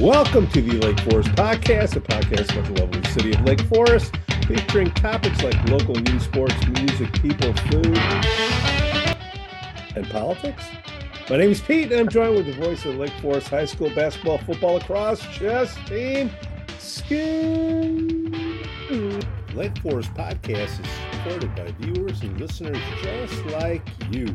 Welcome to the Lake Forest Podcast, a podcast about the lovely city of Lake Forest, featuring topics like local news, sports, music, people, food, and politics. My name is Pete, and I'm joined with the voice of the Lake Forest High School basketball, football, lacrosse, chess team, Scoop. Lake Forest Podcast is supported by viewers and listeners just like you.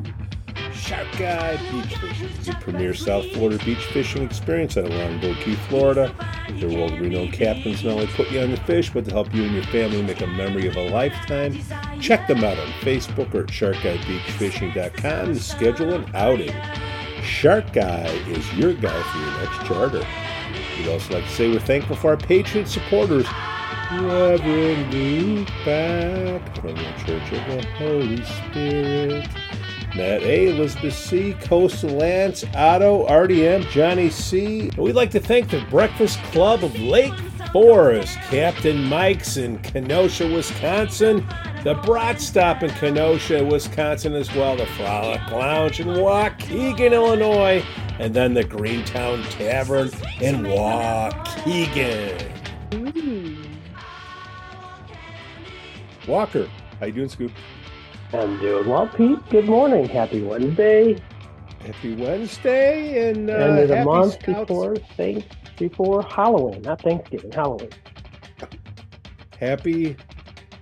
Shark Guy Beach Fishing is the premier South Florida beach fishing experience at Longboat Key, Florida. Their world-renowned captains not only put you on the fish, but to help you and your family make a memory of a lifetime. Check them out on Facebook or at sharkguybeachfishing.com to schedule an outing. Shark Guy is your guy for your next charter. We'd also like to say we're thankful for our Patreon supporters. Reverend Luke Back from the Church of the Holy Spirit. Matt A, Elizabeth C, Coastal Lance, Otto, RDM, Johnny C. And we'd like to thank the Breakfast Club of Lake Forest, Captain Mike's in Kenosha, Wisconsin, the Brat Stop in Kenosha, Wisconsin as well, the Frolic Lounge in Waukegan, Illinois, and then the Greentown Tavern in Waukegan. Walker, how you doing, Scoop? I'm doing well, Pete. Good morning. Happy Wednesday. Happy Wednesday and uh, End of the month Scouts. before thanks before Halloween, not Thanksgiving, Halloween. Happy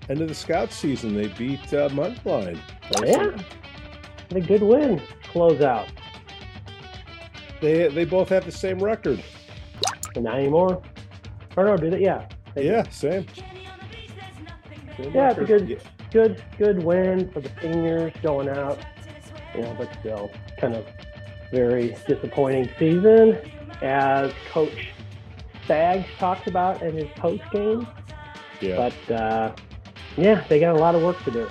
end of the Scout season. They beat uh, Mundelein. Yeah. A good win. Close out. They they both have the same record. And not anymore. Or no, did it? Yeah. Yeah, same. Same Yeah, it's a record. good- Good good win for the seniors going out. You know, but still kind of very disappointing season as Coach Spags talked about in his post game. Yeah. But uh, yeah, they got a lot of work to do.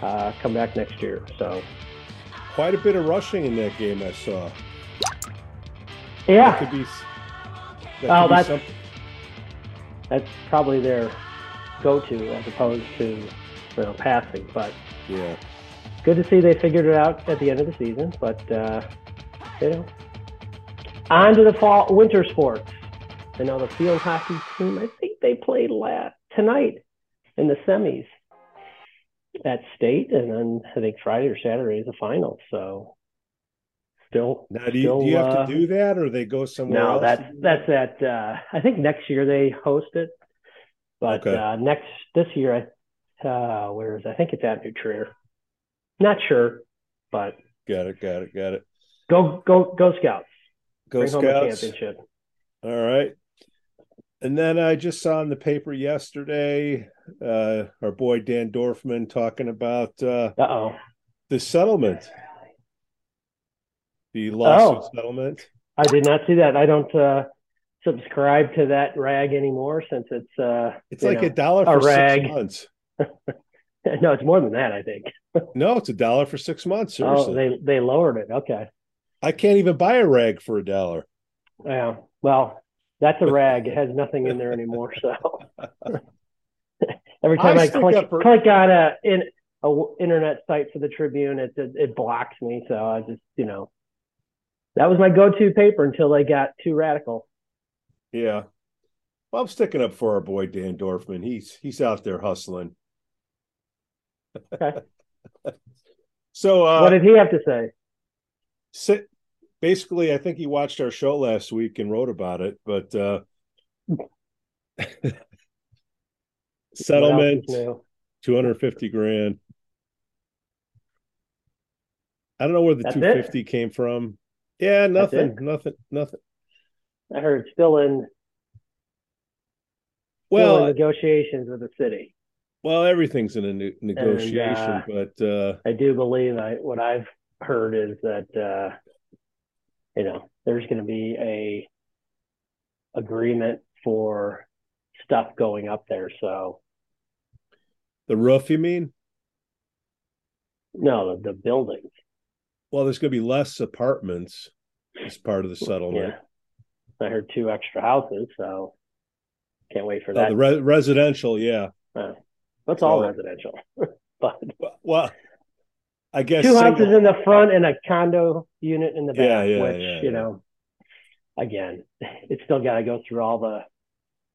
Uh, come back next year. So Quite a bit of rushing in that game I saw. That yeah, could be. That Oh, could be that's- that's probably their go-to as opposed to you know passing. But yeah. good to see they figured it out at the end of the season. But uh, you know, on to the fall winter sports. I know the field hockey team. I think they played last tonight in the semis at state, and then I think Friday or Saturday is the final. So still, Now, do you, still, do you have uh, to do that, or they go somewhere no, else? that's that's that Uh, I think next year they host it, but Okay. uh, next this year, I uh, where is? I think it's at New Trier. Not sure, but got it. Got it. Got it. go go go Scouts! Go Bring Scouts. championship. All right. And then I just saw in the paper yesterday, uh, our boy Dan Dorfman talking about uh, Uh oh. the settlement, the lawsuit Oh. settlement. I did not see that. I don't uh, subscribe to that rag anymore since it's uh, It's like know, a dollar a for rag. six months. no, it's more than that. I think. No, it's a dollar for six months. Oh, Seriously, they they lowered it. Okay. I can't even buy a rag for a dollar. Yeah. Well, that's a rag. It has nothing in there anymore. So every time I I, click for- click on a in a w- internet site for the Tribune, it, it it blocks me. So I just you know that was my go-to paper until they got too radical. Yeah. Well, I'm sticking up for our boy Dan Dorfman. He's he's out there hustling. Okay. so uh what did he have to say? sit basically i think he watched our show last week and wrote about it but uh settlement is new? 250 grand i don't know where the 250 came from yeah nothing nothing nothing I heard still in still in well negotiations with the city. well everything's in a ne- negotiation uh, but uh I do believe I what I've heard is that uh, you know there's going to be a agreement for stuff going up there. So the roof you mean no, the, the buildings. well there's going to be less apartments as part of the settlement Yeah, I heard two extra houses, so can't wait for Oh, that. the re- residential yeah That's all oh. residential, but well i guess two single- houses in the front and a condo unit in the back. Yeah, yeah, which yeah, you know, again, it's still got to go through all the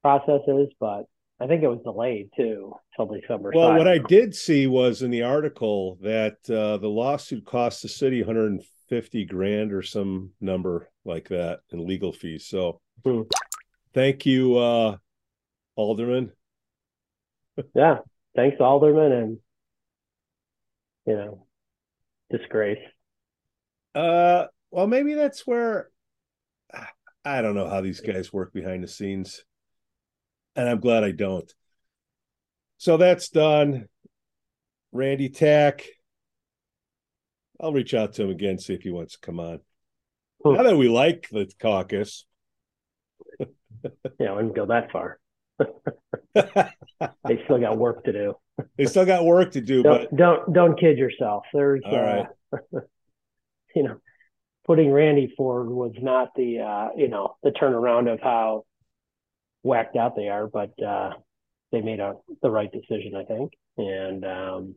processes, but I think it was delayed too till December. Well, what I did see was in the article that uh, the lawsuit cost the city 150 grand or some number like that in legal fees. So, hmm. thank you, uh, Alderman. yeah, thanks, Alderman, and you know, disgrace. Uh, well, maybe that's where I don't know how these guys work behind the scenes and I'm glad I don't. So that's done. Randy Tack. I'll reach out to him again, see if he wants to come on. Now that we like the caucus. yeah, I wouldn't go that far. they still got work to do. They still got work to do, don't, but don't don't kid yourself. There's All right. Uh, you know, putting Randy forward was not the uh, you know, the turnaround of how whacked out they are, but uh, they made a, the right decision, I think. And um,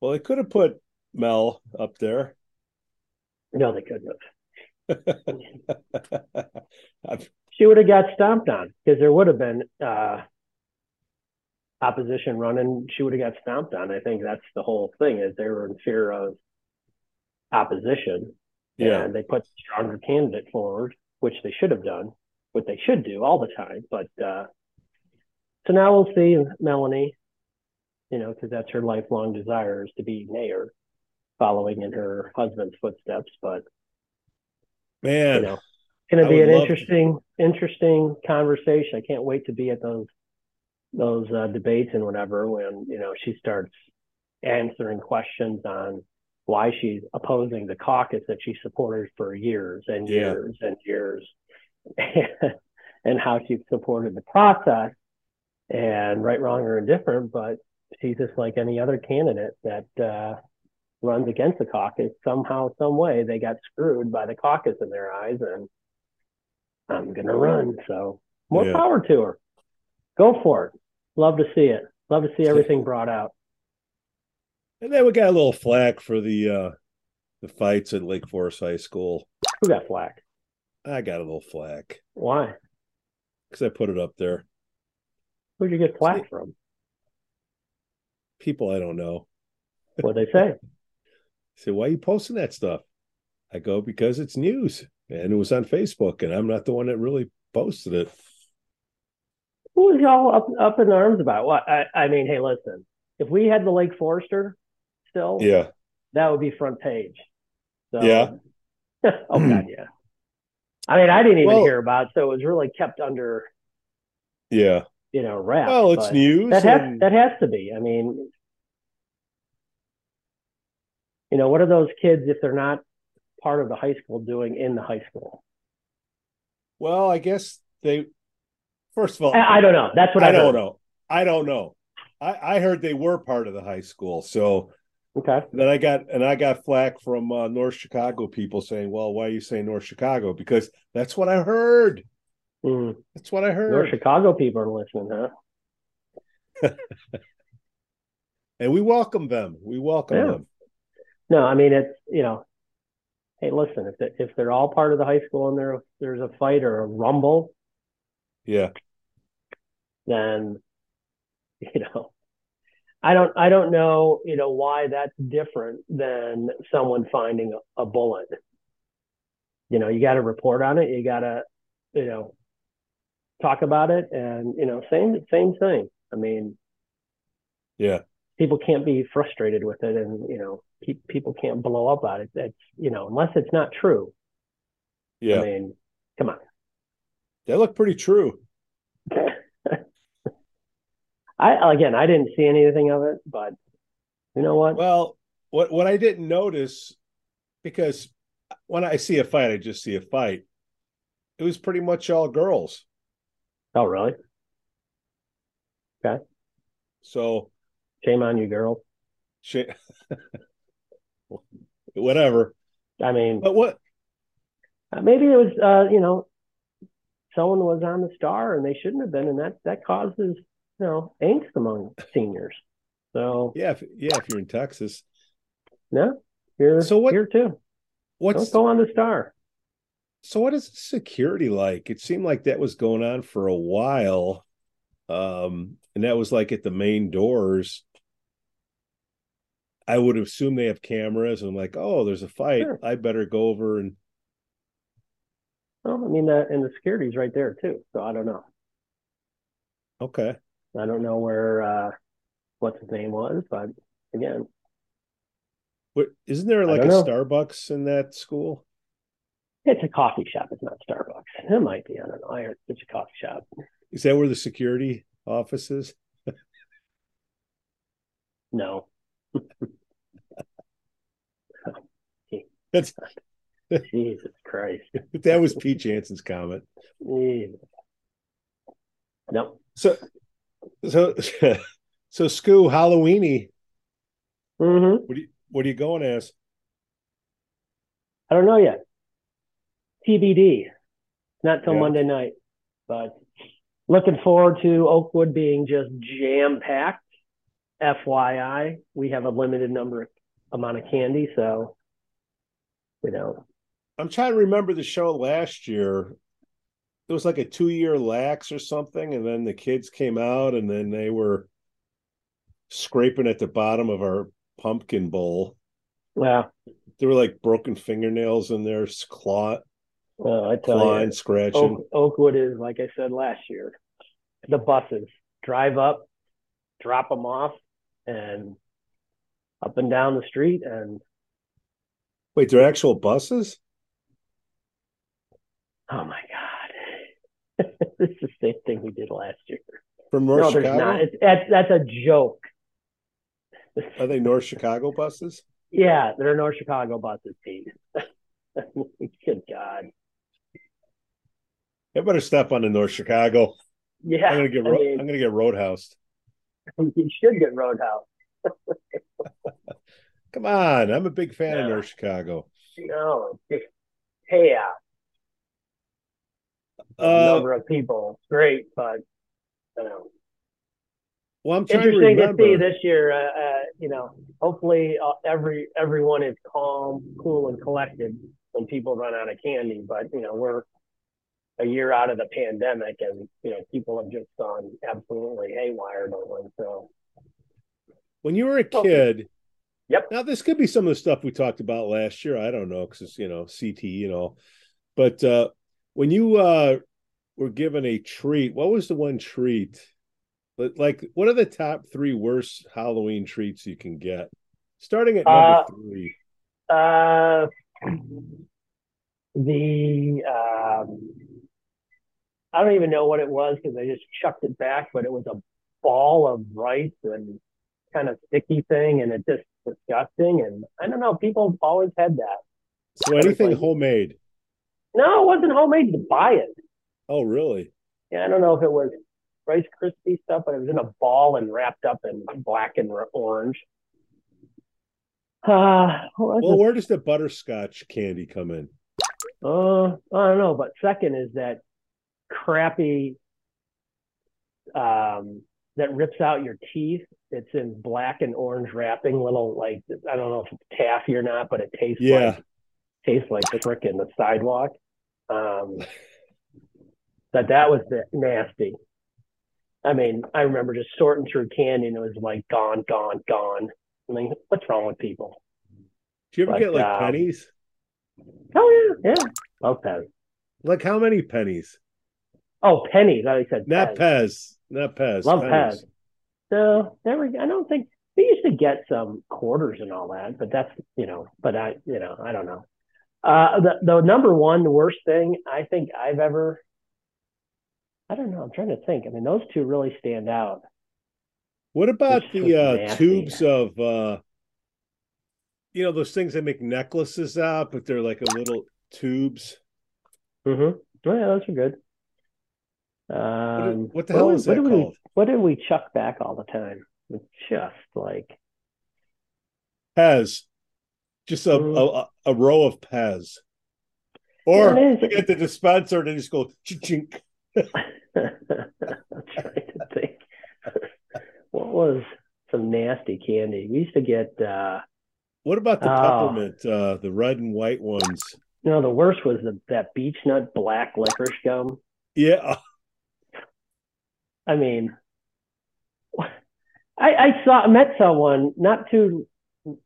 well, they could have put Mel up there. No, they couldn't have. she would have got stomped on because there would have been uh, opposition running. She would have got stomped on. I think that's the whole thing is they were in fear of opposition. Yeah. And they put stronger candidate forward, which they should have done what they should do all the time. But uh, so now we'll see Melanie, you know, because that's her lifelong desire is to be mayor, following in her husband's footsteps. But man, you know, going to be an interesting, to... interesting conversation. I can't wait to be at those those uh, debates and whatever when you know she starts answering questions on why she's opposing the caucus that she supported for years and years yeah. and years and how she supported the process and right, wrong, or indifferent, but she's just like any other candidate that uh, runs against the caucus. Somehow, some way, they got screwed by the caucus in their eyes, and I'm gonna run. So more yeah. power to her. Go for it. Love to see it. Love to see everything brought out. And then we got a little flack for the uh the fights at Lake Forest High School. Who got flack? I got a little flack. Why? Because I put it up there. Who'd you get flack from? People I don't know. What they say? say, why are you posting that stuff? I go, because it's news. And it was on Facebook, and I'm not the one that really posted it. Who was y'all up, up in arms about? What? I, I mean, hey, listen, if we had the Lake Forester still, yeah, that would be front page. So, yeah. oh, God, yeah. I mean, I didn't even well, hear about, it, so it was really kept under, yeah, you know, wraps. Well, it's news. That has and... that has to be. I mean, you know, what are those kids if they're not part of the high school doing in the high school? Well, I guess they. First of all, I, I don't know. That's what I, I don't know. I don't know. I, I heard they were part of the high school, so Okay. Then I got and I got flack from uh, North Chicago people saying, "Well, why are you saying North Chicago?" Because that's what I heard. Mm. That's what I heard. North Chicago people are listening, huh? and we welcome them. We welcome yeah. them. No, I mean it's you know, hey, listen, if they, if they're all part of the high school and there there's a fight or a rumble, yeah, then you know I don't I don't know, you know, why that's different than someone finding a, a bullet. You know, you got to report on it. You got to, you know, talk about it, and you know, same same thing. I mean, yeah, people can't be frustrated with it, and you know, pe- people can't blow up on it. That's you know, unless it's not true. Yeah, I mean, come on. They look pretty true. I again, I didn't see anything of it, but you know what? Well, what what I didn't notice because when I see a fight, I just see a fight. It was pretty much all girls. Oh, really? Okay. So, shame on you, girls. Shame. Whatever. I mean, but what? Uh, maybe it was, uh, you know, someone was on the star and they shouldn't have been, and that that causes you know angst among seniors. So yeah, if, yeah, if you're in Texas, yeah, you're so what, here too. What's Don't go on the star? So what is security like? It seemed like that was going on for a while. Um, and that was like at the main doors. I would assume they have cameras and like, oh, there's a fight. Sure. I better go over and Well, I mean, the, and the security's right there too. So I don't know. okay. I don't know where uh, what his name was, but again, What isn't there like a know. Starbucks in that school? it's a coffee shop. It's not Starbucks. It might be. I don't know. I heard it's a coffee shop. Is that where the security office is? No. That's Jesus Christ. that was Pete Jansen's comment. Jesus. No. So so so Scoo Halloweeny, Mm-hmm. what are you what are you going as? I don't know yet. TBD. Not till Yeah. Monday night, but looking forward to Oakwood being just jam packed. FYI, we have a limited number amount of candy, so you know. I'm trying to remember the show last year. It was like a two year lax or something, and then the kids came out and then they were scraping at the bottom of our pumpkin bowl. Well, There were like broken fingernails in there, claw, uh, I tell clawing, you, scratching. Oak, Oakwood is like I said last year. The buses drive up, drop them off, and up and down the street, and Wait, they're actual buses? oh my god, this is the same thing we did last year. From North no, Chicago? not. It's, that's that's a joke. Are they North Chicago buses? Yeah, they're North Chicago buses, Pete. Good God. I better step on the North Chicago. Yeah, I'm gonna get I mean, I'm gonna get roadhouse. you should get Roadhouse. Come on, I'm a big fan of North Chicago. No, just. A Uh, number of people, great, but you know, well, I'm trying to interesting to, remember. see this year. Uh, uh, you know, hopefully uh, every everyone is calm, cool, and collected when people run out of candy. But you know, we're a year out of the pandemic, and you know, people have just gone absolutely haywire going. So when you were a kid. Yep. Now this could be some of the stuff we talked about last year. I don't know because it's you know CT, you know, but uh, when you uh, were given a treat, what was the one treat? But like, what are the top three worst Halloween treats you can get? Starting at number Uh, three. Uh, the um, I don't even know what it was because I just chucked it back, but it was a ball of rice and kind of sticky thing, and it just disgusting. And I don't know, people always had that. So anything like- homemade? No, it wasn't homemade to buy it. Oh, really? Yeah, I don't know if it was Rice Krispie stuff, but it was in a ball and wrapped up in black and orange. Uh, Well, it? where does the butterscotch candy come in? Uh, I don't know, but second is that crappy um that rips out your teeth. It's in black and orange wrapping, little like I don't know if it's taffy or not, but it tastes Yeah. like tastes like the frick in the sidewalk. Um but that was the, nasty. I mean, I remember just sorting through candy and it was like gone, gone, gone. I mean, what's wrong with people? Do you ever But, get like um, pennies? Oh yeah, yeah. Love Pez. Like how many pennies? Oh, pennies. I said Not Pez. Pez. Not Pez. Love pennies. Pez. No, never. I don't think we used to get some quarters and all that, but that's you know. But I, you know, I don't know. Uh, the the number one worst thing I think I've ever. I don't know. I'm trying to think. I mean, those two really stand out. What about It's the uh, tubes of uh you know those things that make necklaces out, but they're like a little tubes. Mm-hmm. Oh, yeah, those are good. What, Um, what the hell what, is what that did we- called? what did we chuck back all the time? It's just like Pez. Just a, Mm. a a row of Pez. Or Yeah, it is. get the dispenser and they just go chink. I'm trying to think. what was some nasty candy? We used to get uh What about the Oh. peppermint, uh, the red and white ones? No, the worst was the, that beech nut black licorice gum. Yeah. I mean, I, I saw met someone not too, you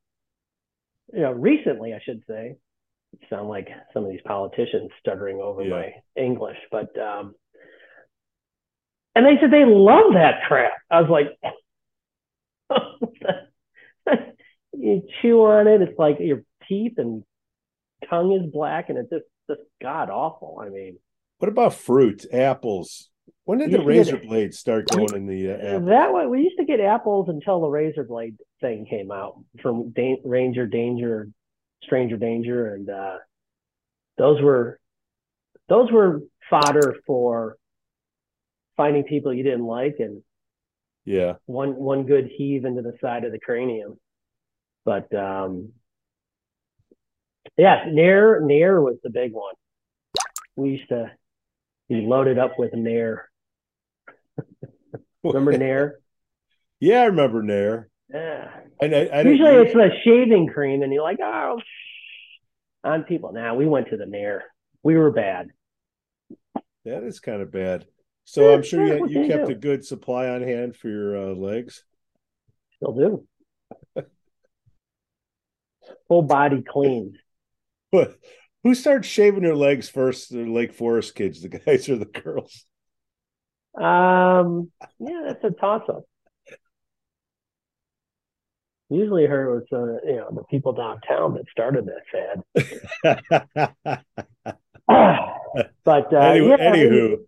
know, recently, I should say. Sound like some of these politicians stuttering over Yeah. my English, but um, and they said they love that crap. I was like, you chew on it, it's like your teeth and tongue is black, and it's just just god awful. I mean, What about fruit? Apples? When did the to get razor blades start going in the uh, that way we used to get apples until the razor blade thing came out from Dan- Ranger Danger, Stranger Danger, and uh, those were those were fodder for finding people you didn't like and Yeah. one one good heave into the side of the cranium. But um, yeah, Nair Nair was the big one. We used to be loaded up with Nair. Remember Nair? yeah, I remember Nair. Yeah. And I, I Usually it's the shaving cream, and you're like, oh, shh. on people. Now we went to the Nair. We were bad. that is kind of bad. So Yeah, I'm sure you, you kept do? a good supply on hand for your uh, legs. Still do. Full body clean. But who starts shaving their legs first? The Lake Forest kids, the guys or the girls? Um, yeah, that's a toss up. Usually, her was uh, you know the people downtown that started that fad. but uh, Any- yeah, anywho, we-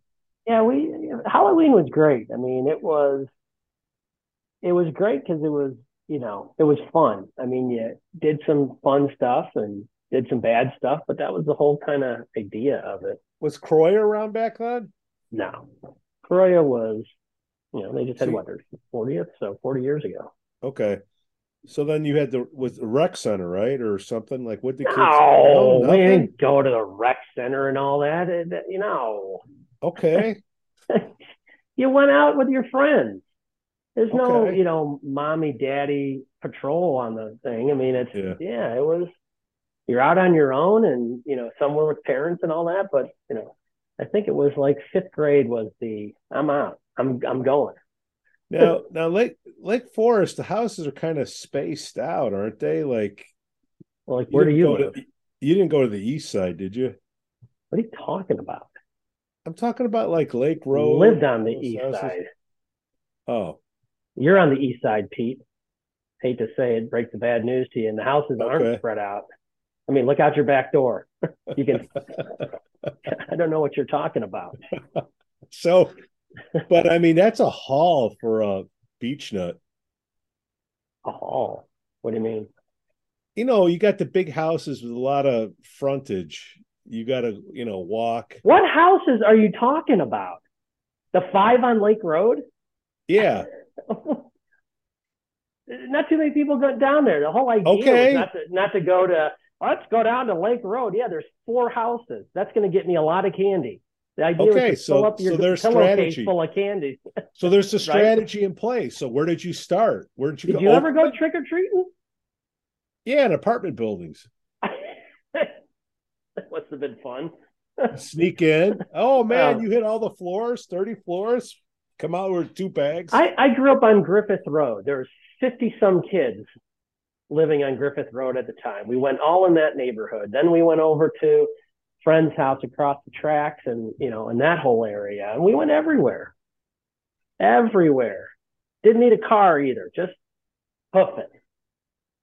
yeah, we Halloween was great. I mean, it was it was great because it was you know it was fun. I mean, you did some fun stuff and did some bad stuff, but that was the whole kind of idea of it. was CROYA around back then? No, CROYA was you know they just had See- what their fortieth, so forty years ago. Okay. So then you had the was the rec center, right? Or something like what the kids No, we didn't go to the rec center and all that. It- it- you know, Okay. you went out with your friends. There's no, you know, mommy, daddy patrol on the thing. I mean, it's Yeah. yeah. it was. You're out on your own, and you know, somewhere with parents and all that. But you know, I think it was like fifth grade was the I'm out. I'm I'm going. Now now Lake Lake Forest, the houses are kind of spaced out, aren't they? Like Well, like, where do you go live? to, you didn't go to the east side, did you? What are you talking about? I'm talking about like Lake Road. Lived on the east houses. side. Oh, You're on the east side, Pete. Hate to say it, break the bad news to you, and the houses Okay. aren't spread out. I mean, look out your back door. You can. I don't know what you're talking about. so but I mean that's a haul for a beach nut. a haul what do you mean? You know, you got the big houses with a lot of frontage. You got to, you know, walk. What houses are you talking about? The five on Lake Road? Yeah. not too many people go down there. The whole idea Okay. not to not to go to let's go down to Lake Road. Yeah, there's four houses. That's going to get me a lot of candy. The idea Okay, was to so- fill up your so strategy. full of candy. So there's a strategy in place. So where did you start? Where did you Did go? you Oh, ever go trick or treating? Yeah, in apartment buildings. that must have been fun. Sneak in. Oh man, Oh. you hit all the floors, 30 floors. Come out with two bags. I, I grew up on Griffith Road. There's 50 some kids living on Griffith Road at the time. We went all in that neighborhood. Then we went over to friend's house across the tracks and, you know, in that whole area. And we went everywhere. Everywhere. Didn't need a car either. Just hoof it.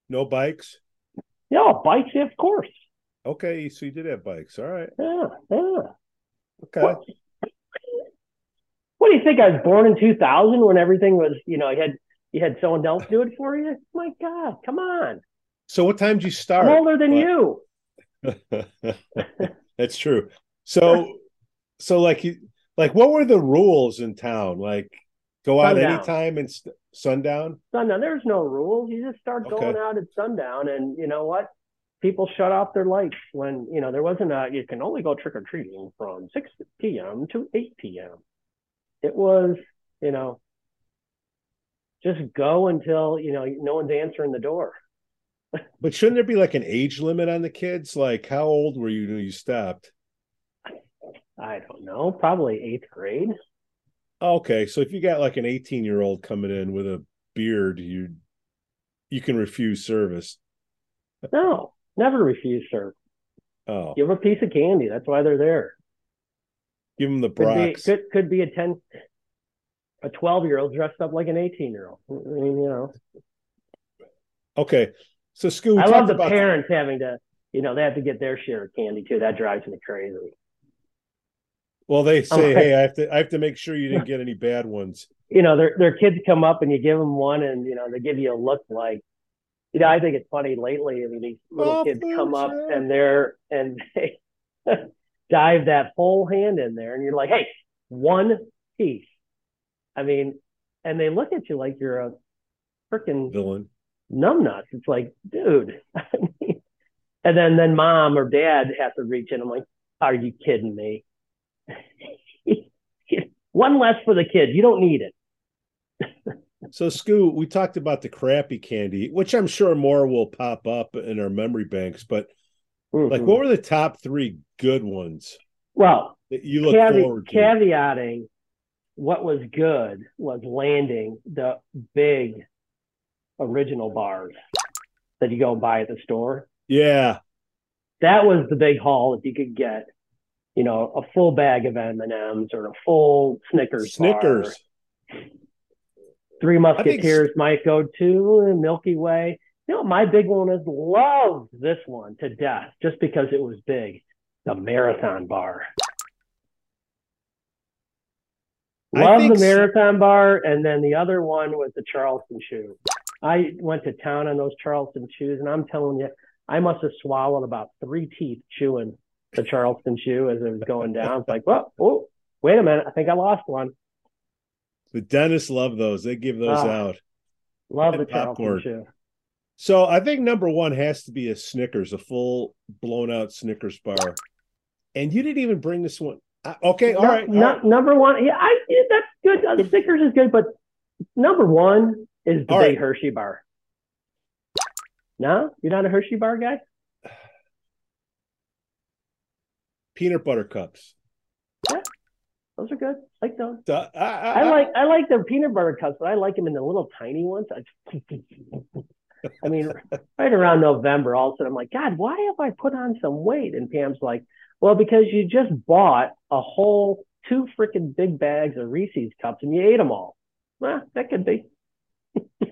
no bikes. Yeah, bikes, yeah, of course. Okay, so you did have bikes. All right. Yeah, yeah. Okay. What, what do you think? I was born in 2000 when everything was, you know, I had you had someone else do it for you. My God, come on! So what time did you I'm start? older than What- you. That's true. So so like you like what were the rules in town? Like go out Sundown. anytime and st- sundown? Sundown. There's no rules. You just start Okay. going out at sundown, and you know what? People shut off their lights when you know there wasn't a. You can only go trick or treating from 6 p.m. to 8 p.m. It was, you know, just go until you know no one's answering the door. But shouldn't there be like an age limit on the kids? Like, how old were you when you stopped? I don't know, probably eighth grade. Okay, so if you got like an 18 year old coming in with a beard, you you can refuse service. No, never refuse service. Oh, Give 'em a piece of candy. That's why they're there. give them the Could be could, could be a ten, a twelve year old dressed up like an eighteen year old. I mean, you know, Okay, so school. I love the parents having to, you know, they have to get their share of candy too. That drives me crazy. Well, they say, Okay. hey, I have to I have to make sure you didn't get any bad ones. You know, their their kids come up and you give them one, and you know they give you a look like, you know, I think it's funny lately. I mean, these little Oh, kids come up yeah. and they're and they dive that whole hand in there, and you're like, hey, one piece. I mean, and they look at you like you're a freaking Villain. numbnuts. It's like, dude. I mean, and then then mom or dad has to reach in. I'm like, are you kidding me? One less for the kid. You don't need it. So, Scoo, we talked about the crappy candy, which I'm sure more will pop up in our memory banks. But like, Mhm. what were the top three good ones well, that you look cave- forward to? caveating what was good was landing the big original bars that you go and buy at the store. yeah, that was the big haul if you could get you know a full bag of m&ms or a full snickers bar. Snickers. three think musketeers might go to milky way you know my big one is love this one to death just because it was big the marathon bar I love the marathon bar and then the other one was the Charleston Chew. i went to town on those Charleston Chews, and i'm telling you i must have swallowed about three teeth chewing the Charleston Chew as it was going down it's like well oh wait a minute i think i lost one The dentists love those. They give those Ah. out. love And the charleston popcorn. chew So I think number one has to be a Snickers, a full blown out Snickers bar. And you didn't even bring this one. Uh, Okay, all No- right. no- right. number one, yeah, I yeah, that's good. Uh, Snickers is good, but number one is the All big right. Hershey bar. No, you're not a Hershey bar guy. Peanut butter cups. Those are good. I Like those. Uh, I, I, I like I like the peanut butter cups, but I like them in the little tiny ones. I, I mean, right around November, all of a sudden I'm like, God, why have I put on some weight? And Pam's like, Well, because you just bought a whole two freaking big bags of Reese's cups and you ate them all. Well, that could be.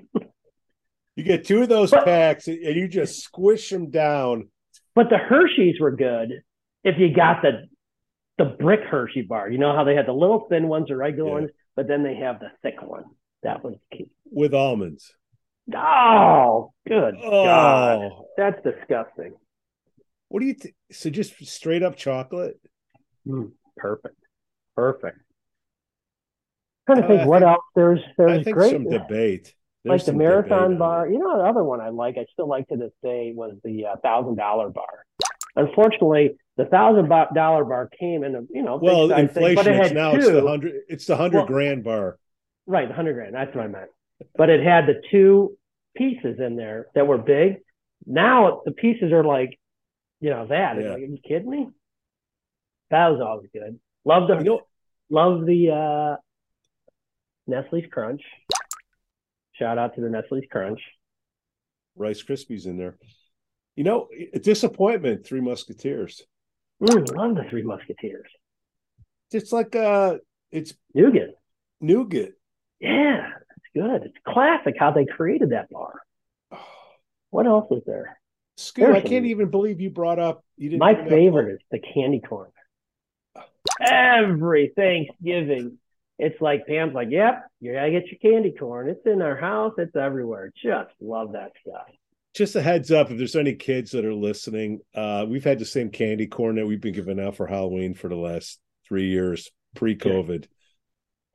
You get two of those But- packs and you just squish them down. But the Hershey's were good if you got the the brick Hershey bar. You know how they had the little thin ones, the regular Yeah. ones, but then they have the thick one. That was key. with almonds. Oh, good oh. God. Oh, That's disgusting. What do you think? So just straight up chocolate? Mm, perfect. Perfect. trying to Uh, think I what think- else there's I there's think great some debate. There's like the marathon bar. You know, the other one I like, I still like to this day, was the uh, thousand dollar bar. Unfortunately, the thousand dollar bar came in a you know Well, size thing, inflation. but it It's had now two. it's the hundred. It's the hundred Well- grand bar. Right, the hundred grand. That's what I meant. But it had the two pieces in there that were big. Now the pieces are like, you know, that. Yeah. Like, are you kidding me? That was always good. Love the You know, love the uh, Nestle's Crunch. Shout out to the Nestle's Crunch. Rice Krispies in there. You know, a disappointment. Three Musketeers. Mm, love the Three Musketeers. It's like uh, it's Nougat. nougat. Yeah, it's good. It's classic how they created that bar. What else is there? Scoot, I can't even believe you brought up. You didn't. My favorite is the candy corn. Every Thanksgiving, it's like Pam's like, "Yep, you gotta get your candy corn. It's in our house. It's everywhere. Just love that stuff." Just a heads up, if there's any kids that are listening, uh, we've had the same candy corn that we've been giving out for Halloween for the last three years, pre-COVID.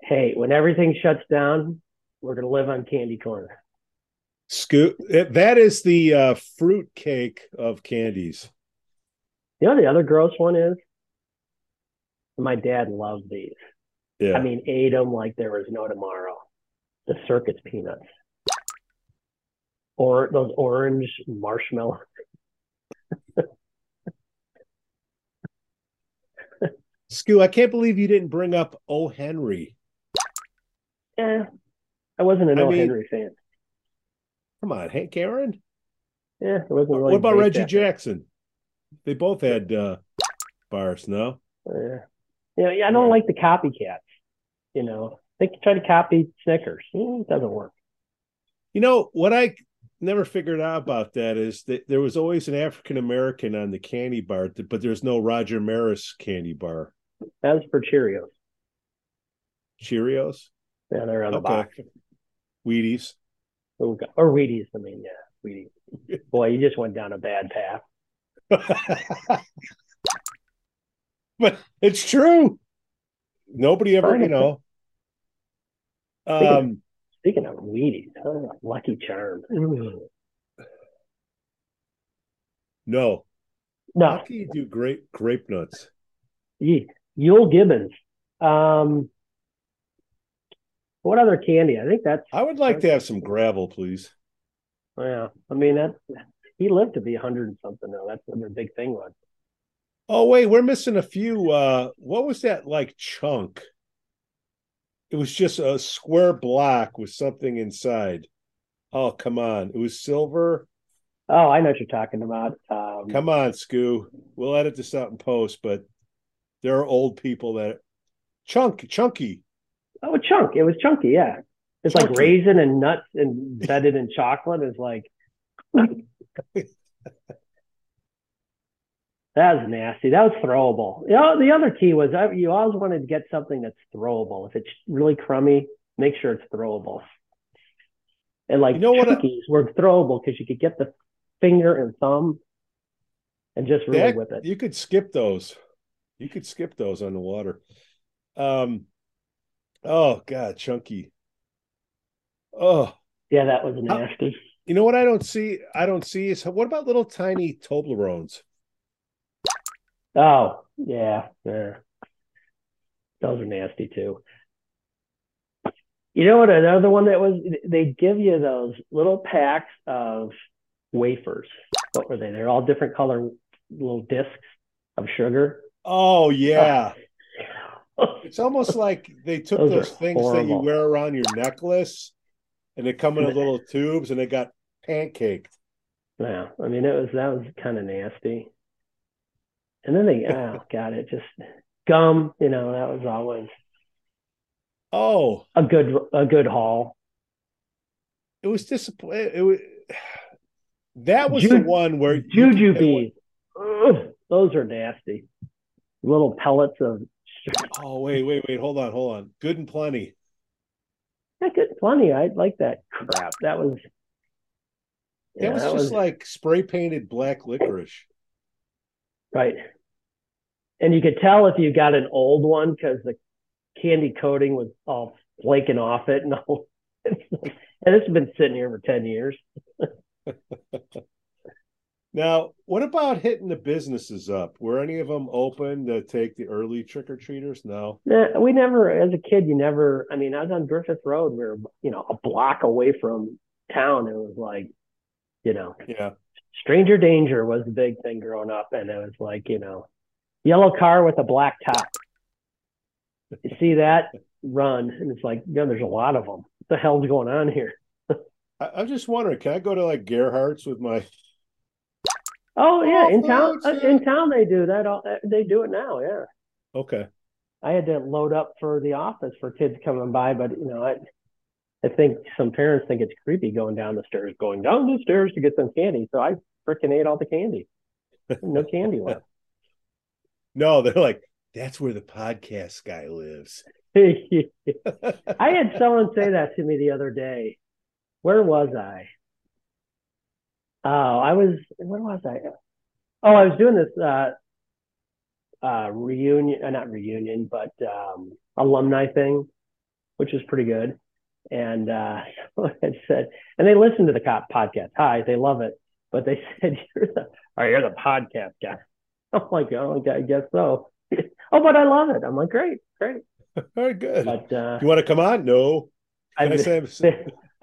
Hey, when everything shuts down, we're gonna live on candy corn. Scoot, that is the uh, fruit cake of candies. You know the other gross one is. My dad loved these. Yeah, I mean, ate them like there was no tomorrow. The circus peanuts. or those orange marshmallow. Scoo, I can't believe you didn't bring up O. Henry. Yeah, I wasn't an I O. mean- Henry fan. Come on, Hank Aaron. Yeah, it wasn't really. what about Reggie Jackson? They both had uh, bars, no? Yeah. Yeah, yeah, I don't like the copycats. You know, they try to copy Snickers. Mm, It doesn't work. You know what I never figured out about that is that there was always an African American on the candy bar, but there's no Roger Maris candy bar. That was for Cheerios. Cheerios, Yeah, they're on the Okay. box. Wheaties. Oh, God. Or Wheaties. I mean, yeah, Wheaties. Boy, you just went down a bad path. but it's true. Nobody ever, you know. Um, Speaking of Wheaties, oh, Lucky Charm. No. No, you do grape grape nuts? Ye- Euell Gibbons. Um, what other candy? I think that's I would like to have some gravel, please. yeah. I mean that he lived to be a hundred and something. though. that's what the big thing was. Oh wait, we're missing a few. Uh, what was that like chunk? It was just a square block with something inside. Oh come on! It was silver. Oh, I know what you're talking about. Um, Come on, Scoo. We'll edit this out in post, but there are old people that chunk chunky. Oh, a chunk. It was chunky. Yeah, it's like raisin and nuts embedded in chocolate. Is like that was nasty. That was throwable. You know, the other key was you always wanted to get something that's throwable. If it's really crummy, make sure it's throwable. And like You know what I- were throwable because you could get the finger and thumb and just really That- whip it. You could skip those. You could skip those on the water. Um. Oh God, chunky. Oh, Yeah, that was nasty. you know what I don't see? I don't see is what about little tiny Toblerones? Oh, yeah, yeah. Those are nasty too. You know what? Another one that was they give you those little packs of wafers. What were they? They're all different color little discs of sugar. Oh yeah. Uh, It's almost like they took Those those, things that you wear around your necklace and they come in little tubes and they got pancaked. Yeah, I mean it was that was kind of nasty. And then they oh god, it just gum. You know that was always Oh, a good a good haul. it was disappointing. It was that was the one where Jujubes. Those are nasty. Little pellets of Oh wait, wait, wait, hold on, hold on. Good and plenty. Yeah, good, and plenty. I like that crap. That was. That yeah, was just was like spray painted black licorice. right. And you could tell if you got an old one because the candy coating was all flaking off it and all. It's and it's been sitting here for ten years. Now, what about hitting the businesses up? Were any of them open to take the early trick or treaters? No. Nah, We never, as a kid, you never. I mean, I was on Griffith Road. We were, you know, a block away from town. It was like, you know, Yeah. stranger danger was the big thing growing up, and it was like, you know, yellow car with a black top. You see that run, and it's like, yeah, there's a lot of them. What the hell's going on here? I, I'm just wondering, can I go to like Gerhardt's with my Oh yeah, in town, uh, in town they do that. All, uh, they do it now. Yeah, Okay. I had to load up for the office for kids coming by, but you know, I, I think some parents think it's creepy going down the stairs, going down the stairs to get some candy. So I freaking ate all the candy. No candy left. No, they're like, that's where the podcast guy lives. I had someone say that to me the other day. Where was I? Oh, I was. Where was I? Oh, I was doing this uh, uh, reunion, uh, not reunion, but um, alumni thing, which was pretty good. And uh, someone had said, and they listened to the cop podcast. Hi, they love it, but they said you're the, you're the podcast guy. I'm like, oh, I guess so. oh, but I love it. I'm like, great, great. Very good. But uh, you want to come on? No. I say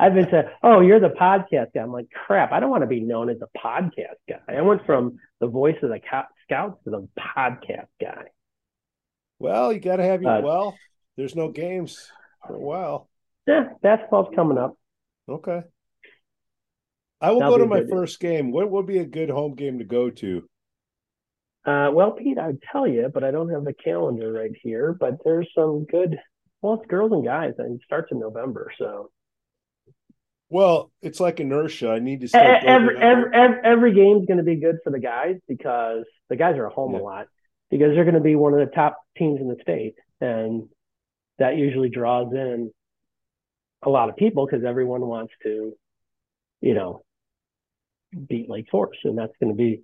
I've been said, "Oh, you're the podcast guy." I'm like, "Crap! I don't want to be known as a podcast guy." I went from the voice of the scouts to the podcast guy. Well, you got to have your uh, well. There's no games for a while. Yeah, basketball's coming up. Okay. I will That'll go to my first game. What would be a good home game to go to? Uh, well, Pete, I'd tell you, but I don't have the calendar right here. But there's some good. Well, it's girls and guys, and it starts in November. So. Well, it's like inertia. I need to start every every, every every game's going to be good for the guys because the guys are home yeah. a lot because they're going to be one of the top teams in the state, and that usually draws in a lot of people because everyone wants to, you know, beat Lake Forest, and that's going to be,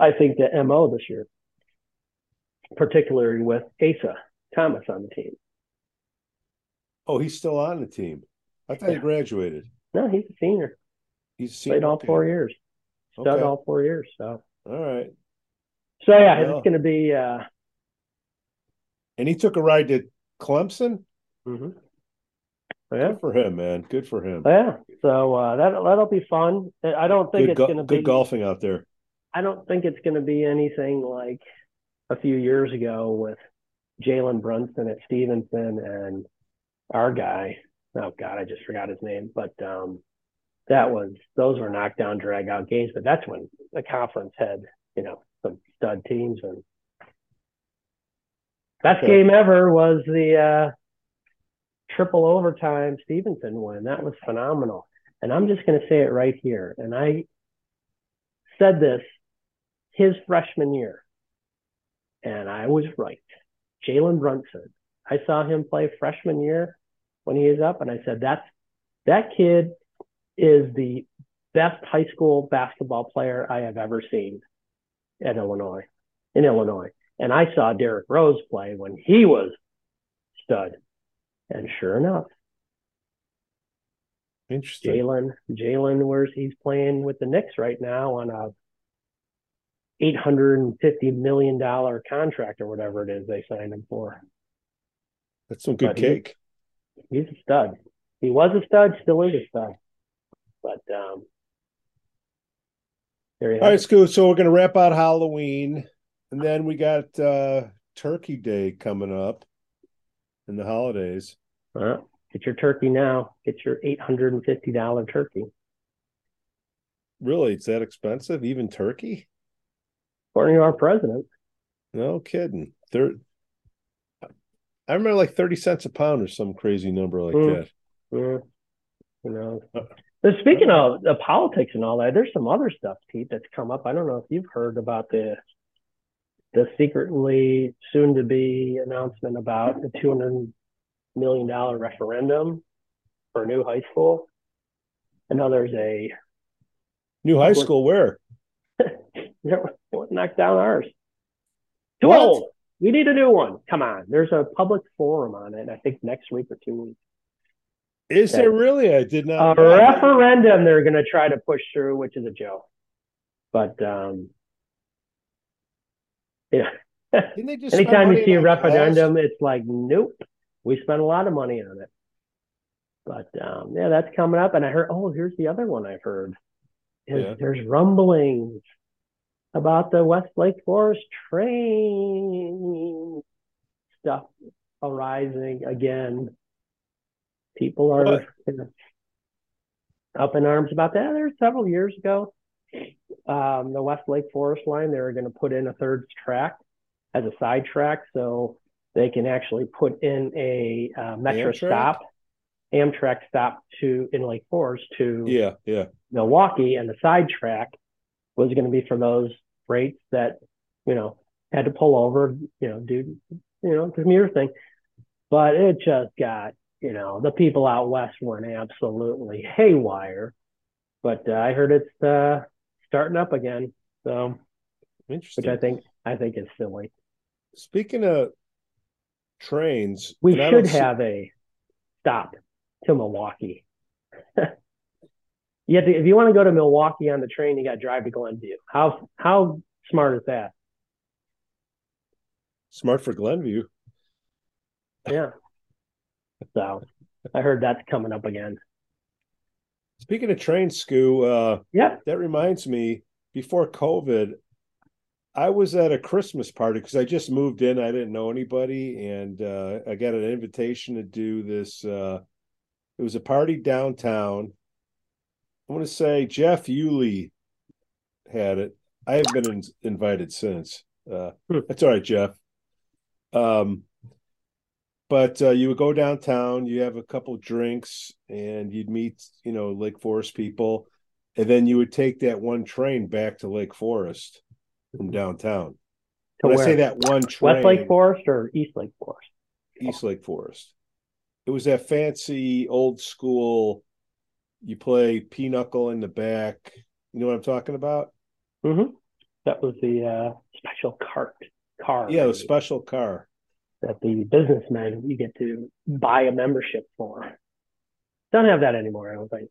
I think, the mo this year, particularly with Asa Thomas on the team. Oh, he's still on the team. I thought he graduated. No, he's a senior. He's senior. played all four years. Stud okay. all four years. So all right. So yeah, well, it's going to be. uh And he took a ride to Clemson. Mm-hmm. Yeah. Good for him, man. Good for him. Yeah. So uh, that that'll be fun. I don't think good it's going to be good golfing out there. I don't think it's going to be anything like a few years ago with Jalen Brunson at Stevenson and our guy. Oh God, I just forgot his name. But um, that was those were knockdown drag out games. But that's when the conference had you know some stud teams and best okay. game ever was the uh, triple overtime Stevenson win. That was phenomenal. And I'm just going to say it right here. And I said this his freshman year, and I was right. Jalen Brunson. I saw him play freshman year when he is up, and I said that's that kid is the best high school basketball player I have ever seen at Illinois, in Illinois. And I saw Derrick Rose play when he was stud. And sure enough, interesting. Jalen, Jalen, where's he's playing with the Knicks right now on a eight hundred and fifty million dollar contract or whatever it is they signed him for. That's some good but cake. He, he's a stud. He was a stud, still is a stud. But um, there you All right, Scoot. So we're gonna wrap out Halloween, and then we got uh Turkey Day coming up in the holidays. Well, get your turkey now. Get your eight hundred and fifty dollar turkey. Really, it's that expensive? Even turkey? According to our president. No kidding. Third. I remember like thirty cents a pound or some crazy number like mm. that. Yeah. You know. Uh, but speaking of the politics and all that, there's some other stuff, Pete, that's come up. I don't know if you've heard about the the secretly soon to be announcement about the two hundred million dollar referendum for a new high school. I know there's a new high school where knock down ours. Too what? old. We need a new one. Come on. There's a public forum on it. I think next week or two weeks. Is there really? I did not. A know. referendum they're going to try to push through, which is a joke. But um, yeah. Anytime you see a referendum, it's like, nope, we spent a lot of money on it. But um, yeah, that's coming up. And I heard, oh, here's the other one I've heard. yeah. There's rumblings about the West Lake Forest train stuff arising again. People are up in arms about that. There's several years ago, um, the West Lake Forest line, they were going to put in a third track as a side track, so they can actually put in a uh, metro Amtrak? stop, Amtrak stop to in Lake Forest to yeah yeah Milwaukee, and the side track was going to be for those freights that you know had to pull over, you know, do you know commuter thing, but it just got you know the people out west went absolutely haywire. But uh, I heard it's uh, starting up again, so interesting. which I think I think is silly. Speaking of trains, we should have see... a stop to Milwaukee. you have to, if you want to go to Milwaukee on the train, you got to drive to Glenview. How how smart is that? Smart for Glenview. Yeah. So I heard that's coming up again. Speaking of train, Scoo, uh, yeah, that reminds me. Before COVID, I was at a Christmas party because I just moved in. I didn't know anybody, and uh, I got an invitation to do this. Uh, it was a party downtown. I want to say Jeff Yulee had it. I have been in, invited since. Uh, Hmm. That's all right, Jeff. Um, but uh, you would go downtown, you have a couple drinks, and you'd meet, you know, Lake Forest people, and then you would take that one train back to Lake Forest from downtown. to When where? I say that one train, West Lake Forest or East Lake Forest? East Lake Forest. It was that fancy old school. You play pinochle in the back. You know what I'm talking about? hmm That was the uh, special cart car. Yeah, the special car. that the businessmen you get to buy a membership for. Don't have that anymore. I don't think.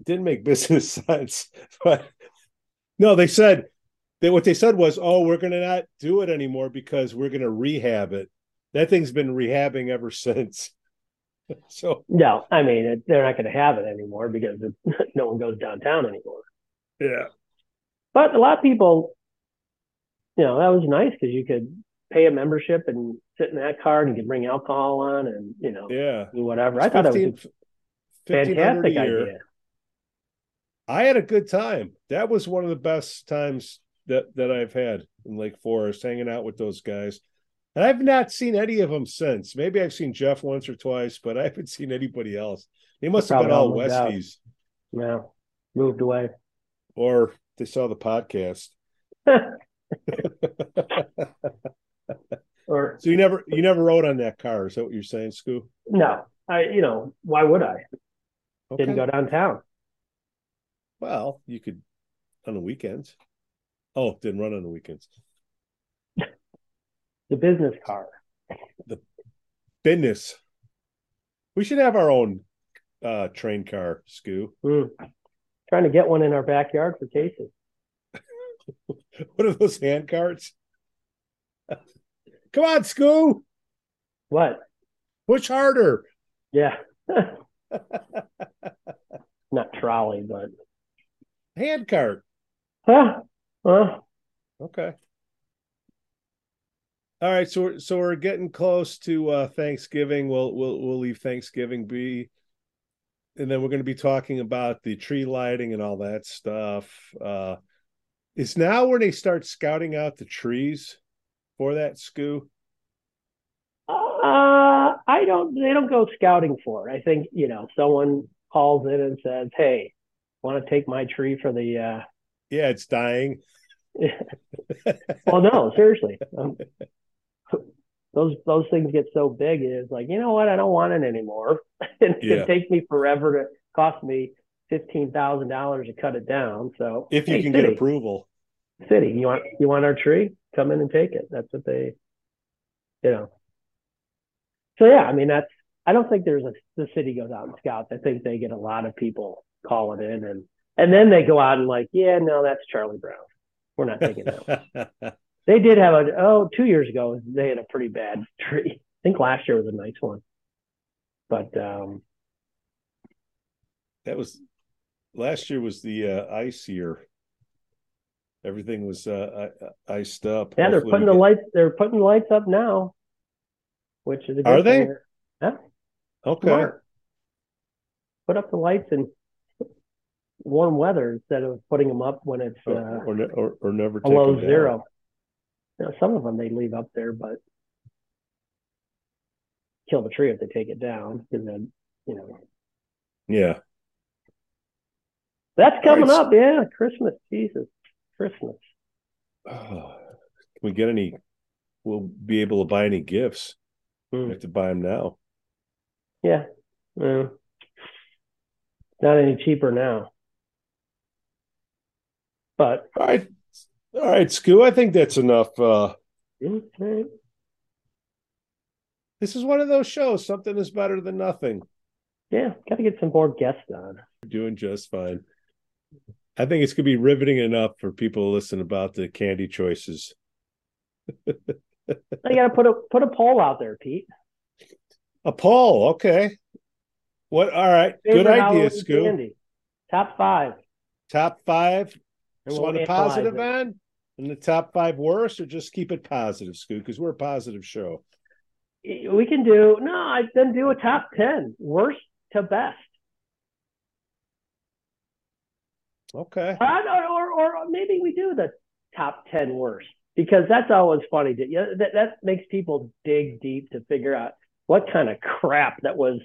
It didn't make business sense, but no, they said that what they said was, "Oh, we're going to not do it anymore because we're going to rehab it." That thing's been rehabbing ever since. so No, I mean it, they're not going to have it anymore because it, no one goes downtown anymore. yeah, But a lot of people, you know, that was nice because you could pay a membership and sit in that car and you could bring alcohol on and you know yeah. do whatever. I thought it was a 15 1500 fantastic idea. I had a good time. That was one of the best times that that I've had in Lake Forest, hanging out with those guys. And I've not seen any of them since. Maybe I've seen Jeff once or twice, but I haven't seen anybody else. They must have been all moved out. Westies, Yeah, moved away. or they saw the podcast. or so you never you never rode on that car. Is that what you're saying, Scoo? no, I you know why would I? Okay. Didn't go downtown. Well, you could on the weekends. Oh, didn't run on the weekends. The business car. The business. We should have our own uh train car, Scoo. Mm. Trying to get one in our backyard for cases. What are those hand carts? Come on, Scoo. What? Push harder. Yeah. Not trolley, but Hand cart. huh? Huh? Okay. All right, so we're, so we're getting close to uh Thanksgiving. We'll we'll we'll leave Thanksgiving be, and then we're going to be talking about the tree lighting and all that stuff. Uh Is now when they start scouting out the trees for that Scoo? Uh, I don't. They don't go scouting for it. I think you know someone calls in and says, "Hey, want to take my tree for the?" uh Yeah, it's dying. Well, no, seriously. Um, those those things get so big. It's like you know what? I don't want it anymore. and it's Yeah. gonna take me forever to cost me fifteen thousand dollars to cut it down. So If you hey, can city, get approval. city, you want you want our tree? Come in and take it. That's what they, you know. So yeah, I mean that's. I don't think there's a the city goes out and scouts. I think they get a lot of people calling in and and then they go out and like, yeah, no, that's Charlie Brown. We're not taking that. They did have a oh two years ago they had a pretty bad tree. I think last year was a nice one, but um, that was last year was the uh, ice year. Everything was uh, i- iced up. yeah, they're putting the get- lights they're putting the lights up now, which is a good Are they? Yeah, Okay. smart. Put up the lights in warm weather instead of putting them up when it's Or, uh, or, or, or never below down. You know, some of them they leave up there, but kill the tree if they take it down because then you know Yeah. that's coming Alright. up. Yeah, Christmas, Jesus, Christmas. Oh, can we get any? We'll be able to buy any gifts. We Hmm. have to buy them now. Yeah. Yeah. Not any cheaper now. But All right. All right, Scoo. I think that's enough. Uh, this is one of those shows. Something is better than nothing. yeah, got to get some more guests on. We're doing just fine. I think it's gonna be riveting enough for people to listen about the candy choices. You got to put a put a poll out there, Pete. A poll, okay. What? All right. Favorite Good idea, candy. Top five. Top five. And So on the positive it. end, and the top five worst, or just keep it positive, Scoop, because we're a positive show. We can do no. I then do a top ten, worst to best. Okay. Or, or or maybe we do the top ten worst because that's always funny. That that makes people dig deep to figure out what kind of crap that was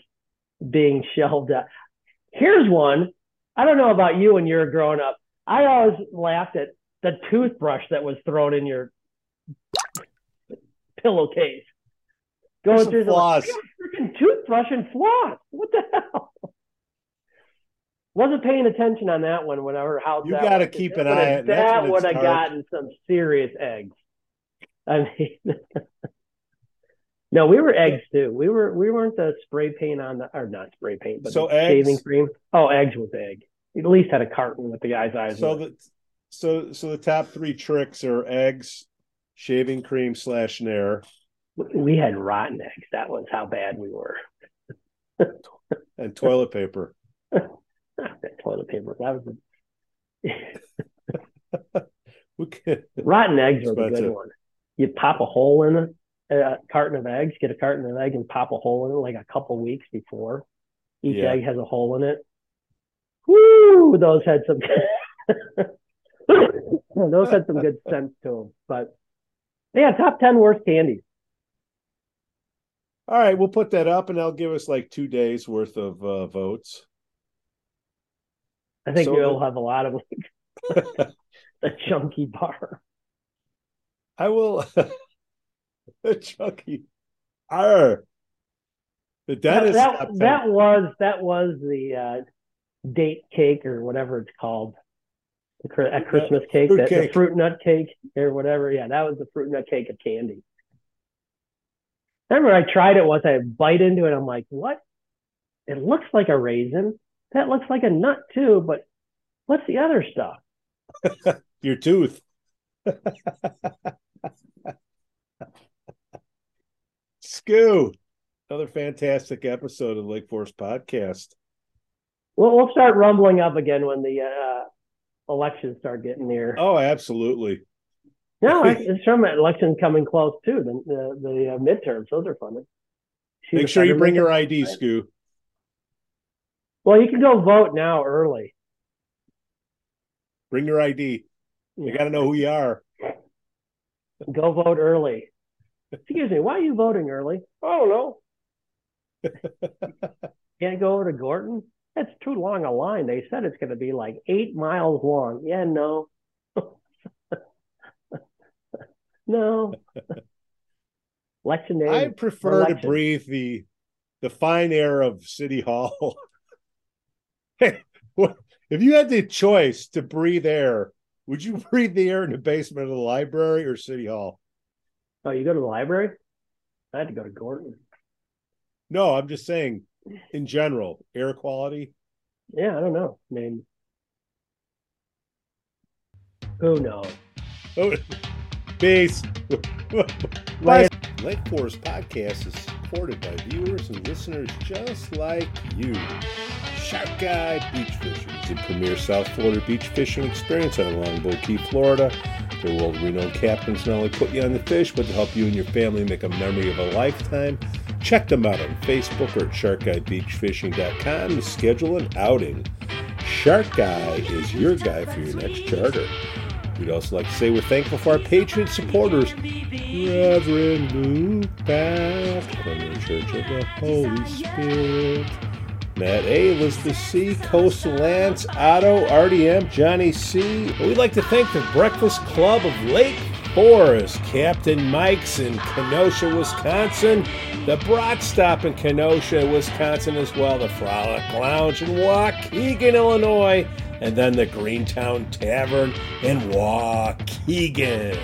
being shelved out. Here's one. I don't know about you when you were growing up. I always laughed at the toothbrush that was thrown in your pillowcase. Going There's through the freaking toothbrush and floss. What the hell? Wasn't paying attention on that one. Whenever how You gotta keep an eye on- That would have gotten some serious eggs. I mean, no, we were eggs too. We were we weren't the spray paint on the or not spray paint, but So the shaving cream. Oh, eggs was egg. At least had a carton with the guy's eyes. So the so so the top three tricks are eggs, shaving cream slash nair, we had rotten eggs. That was how bad we were. and toilet paper. that toilet paper. That was can- Rotten eggs are the good one. You pop a hole in a, a carton of eggs, get a carton of eggs and pop a hole in it like a couple weeks before. Each Yeah. egg has a hole in it. Woo! Those had some. those had some good sense to them. But yeah, top ten worst candies. All right, we'll put that up, and that'll give us like two days worth of uh, votes. I think So you'll the- have a lot of like the chunky bar. I will. chunky Arr. The That, dentist. that, ten. that was that was the uh, date cake or whatever it's called. The, a Christmas cake, fruit that, the cake. fruit nut cake or whatever. Yeah, that was the fruit nut cake of candy. I remember I tried it once. I bite into it. I'm like, what? It looks like a raisin. That looks like a nut too. But what's the other stuff? Your tooth. Scoo. Another fantastic episode of Lake Forest Podcast. We'll, we'll start rumbling up again when the uh, elections start getting near. Oh, absolutely. No, it's from election coming close too. The the, the uh, midterms, those are funny. Shoot Make sure you bring your ID, Scoo. Well, you can go vote now early. Bring your ID. You got to know who you are. Go vote early. Excuse me, why are you voting early? I don't know. Can't go over to Gorton? That's too long a line. They said it's going to be like eight miles long. Yeah, no. no. Election day. I prefer to breathe the the fine air of City Hall. hey, what- if you had the choice to breathe air, would you breathe the air in the basement of the library or City Hall? Oh, you go to the library? I had to go to Gorton. No, I'm just saying, in general, air quality. Yeah, I don't know. I mean, who knows? Oh, peace. Like- Lake Forest Podcast is supported by viewers and listeners just like you. Shark Guide Beach Fishing is the premier South Florida beach fishing experience on Longboat Key, Florida. Their world renowned captains not only put you on the fish, but to help you and your family make a memory of a lifetime. Check them out on Facebook or at sharkguidebeachfishing.com to schedule an outing. Shark Guide is your guy for your next charter. We'd also like to say we're thankful for our Patreon supporters, Reverend Luke Bath, the Church of the Holy Spirit, Matt A, Elizabeth C, Coastal Lance, Otto, RDM, Johnny C. We'd like to thank the Breakfast Club of Lake Forest, Captain Mike's in Kenosha, Wisconsin, the Brat Stop in Kenosha, Wisconsin as well, the Frolic Lounge in Waukegan, Illinois, and then the Greentown Tavern in Waukegan.